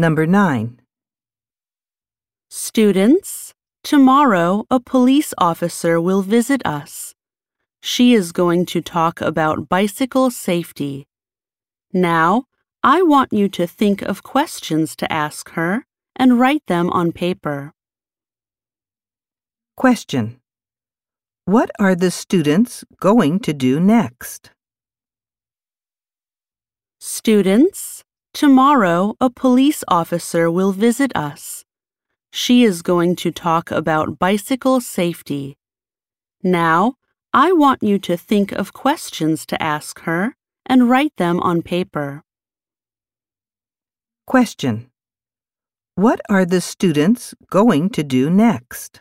Number 9. Students, tomorrow a police officer will visit us. She is going to talk about bicycle safety. Now, I want you to think of questions to ask her and write them on paper. Question. What are the students going to do next? Students, tomorrow a police officer will visit us. She is going to talk about bicycle safety. Now, I want you to think of questions to ask her and write them on paper. Question. What are the students going to do next?